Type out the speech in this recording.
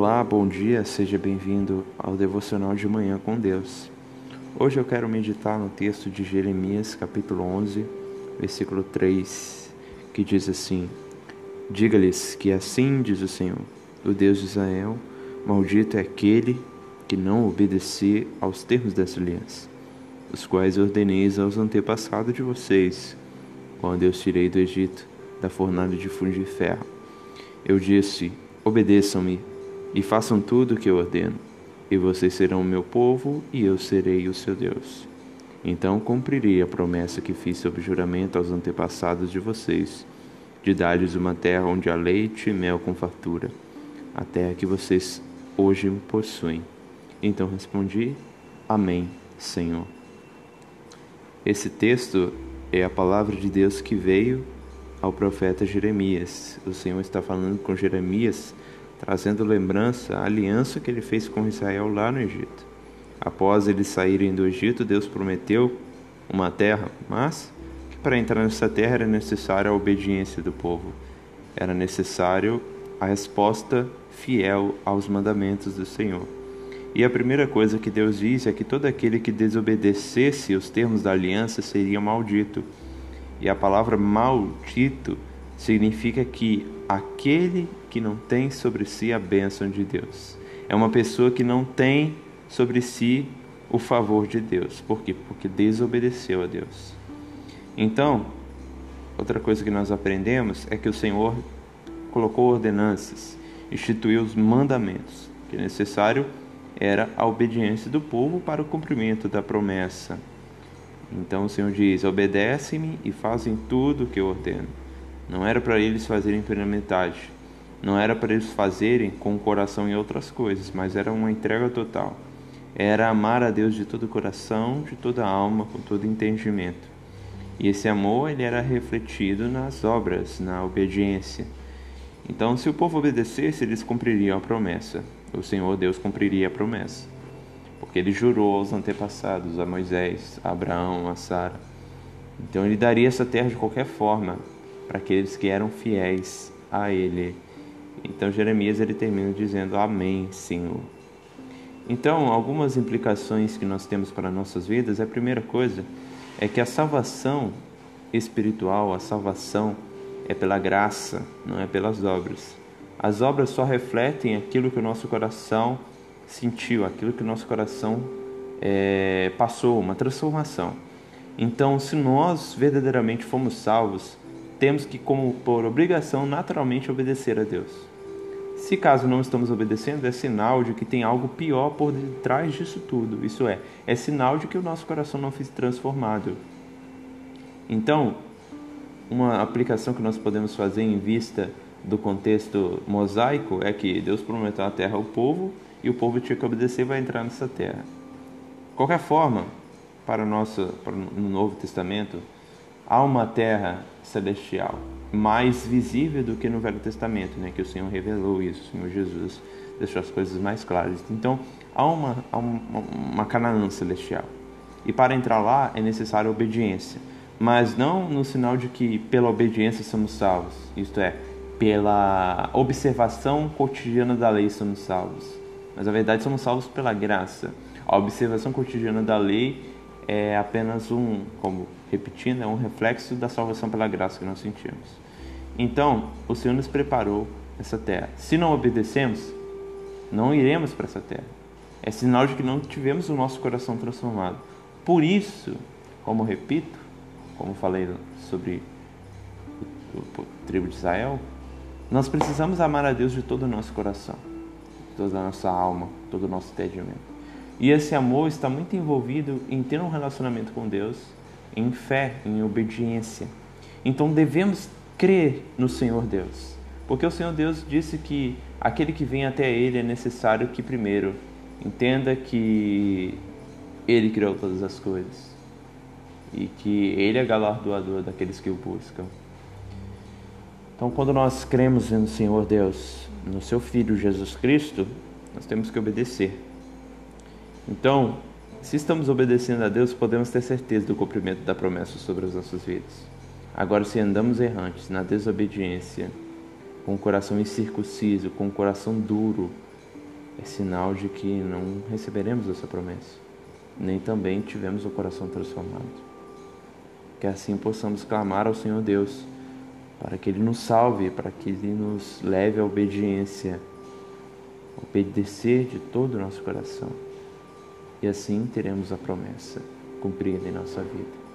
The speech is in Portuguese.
Olá, bom dia, seja bem-vindo ao Devocional de Manhã com Deus. Hoje eu quero meditar no texto de Jeremias, capítulo 11, versículo 3, que diz assim: Diga-lhes que assim diz o Senhor, o Deus de Israel: Maldito é aquele que não obedecer aos termos dessa aliança, os quais ordeneis aos antepassados de vocês, quando eu tirei do Egito, da fornalha de fundir ferro. Eu disse: Obedeçam-me e façam tudo o que eu ordeno, e vocês serão o meu povo, e eu serei o seu Deus. Então cumprirei a promessa que fiz sob juramento aos antepassados de vocês, de dar-lhes uma terra onde há leite e mel com fartura, a terra que vocês hoje possuem. Então respondi: Amém, Senhor. Esse texto é a palavra de Deus que veio ao profeta Jeremias. O Senhor está falando com Jeremias trazendo lembrança a aliança que ele fez com Israel lá no Egito. Após eles saírem do Egito, Deus prometeu uma terra, mas que para entrar nessa terra era necessária a obediência do povo, era necessário a resposta fiel aos mandamentos do Senhor. E a primeira coisa que Deus diz é que todo aquele que desobedecesse os termos da aliança seria maldito. E a palavra maldito significa que aquele que não tem sobre si a bênção de Deus. É uma pessoa que não tem sobre si o favor de Deus. Por quê? Porque desobedeceu a Deus. Então, outra coisa que nós aprendemos é que o Senhor colocou ordenanças, instituiu os mandamentos, que necessário era a obediência do povo para o cumprimento da promessa. Então o Senhor diz: Obedece-me e fazem tudo o que eu ordeno. Não era para eles fazerem pela metade, não era para eles fazerem com o coração em outras coisas, mas era uma entrega total. Era amar a Deus de todo o coração, de toda a alma, com todo entendimento. E esse amor ele era refletido nas obras, na obediência. Então, se o povo obedecesse, eles cumpririam a promessa. O Senhor Deus cumpriria a promessa. Porque ele jurou aos antepassados, a Moisés, a Abraão, a Sara. Então, ele daria essa terra de qualquer forma para aqueles que eram fiéis a ele. Então Jeremias ele termina dizendo Amém, Senhor. Então, algumas implicações que nós temos para nossas vidas, a primeira coisa é que a salvação espiritual, a salvação é pela graça, não é pelas obras. As obras só refletem aquilo que o nosso coração sentiu, aquilo que o nosso coração é, passou, uma transformação. Então, se nós verdadeiramente fomos salvos, temos que, como por obrigação, naturalmente obedecer a Deus. Se caso não estamos obedecendo, é sinal de que tem algo pior por detrás disso tudo. Isso é, é sinal de que o nosso coração não foi transformado. Então, uma aplicação que nós podemos fazer em vista do contexto mosaico é que Deus prometeu a terra ao povo e o povo tinha que obedecer e vai entrar nessa terra. Qualquer forma, para, nosso, para no Novo Testamento, há uma terra celestial mais visível do que no Velho Testamento, né? Que o Senhor revelou isso, o Senhor Jesus deixou as coisas mais claras. Então há uma, há uma, uma Canaã celestial e para entrar lá é necessária obediência, mas não no sinal de que pela obediência somos salvos, isto é, pela observação cotidiana da lei somos salvos, mas na verdade somos salvos pela graça. A observação cotidiana da lei é apenas um, como repetindo, é um reflexo da salvação pela graça que nós sentimos. Então, o Senhor nos preparou essa terra. Se não obedecemos, não iremos para essa terra. É sinal de que não tivemos o nosso coração transformado. Por isso, como repito, como falei sobre o tribo de Israel, nós precisamos amar a Deus de todo o nosso coração, toda a nossa alma, todo o nosso entendimento. E esse amor está muito envolvido em ter um relacionamento com Deus, em fé, em obediência. Então devemos crer no Senhor Deus, porque o Senhor Deus disse que aquele que vem até Ele é necessário que primeiro entenda que Ele criou todas as coisas e que Ele é galardoador daqueles que o buscam. Então, quando nós cremos no Senhor Deus, no Seu Filho Jesus Cristo, nós temos que obedecer. Então, se estamos obedecendo a Deus, podemos ter certeza do cumprimento da promessa sobre as nossas vidas. Agora, se andamos errantes na desobediência, com o coração incircunciso, com o coração duro, é sinal de que não receberemos essa promessa, nem também tivemos o coração transformado. Que assim possamos clamar ao Senhor Deus, para que Ele nos salve, para que Ele nos leve à obediência, obedecer de todo o nosso coração. E assim teremos a promessa cumprida em nossa vida.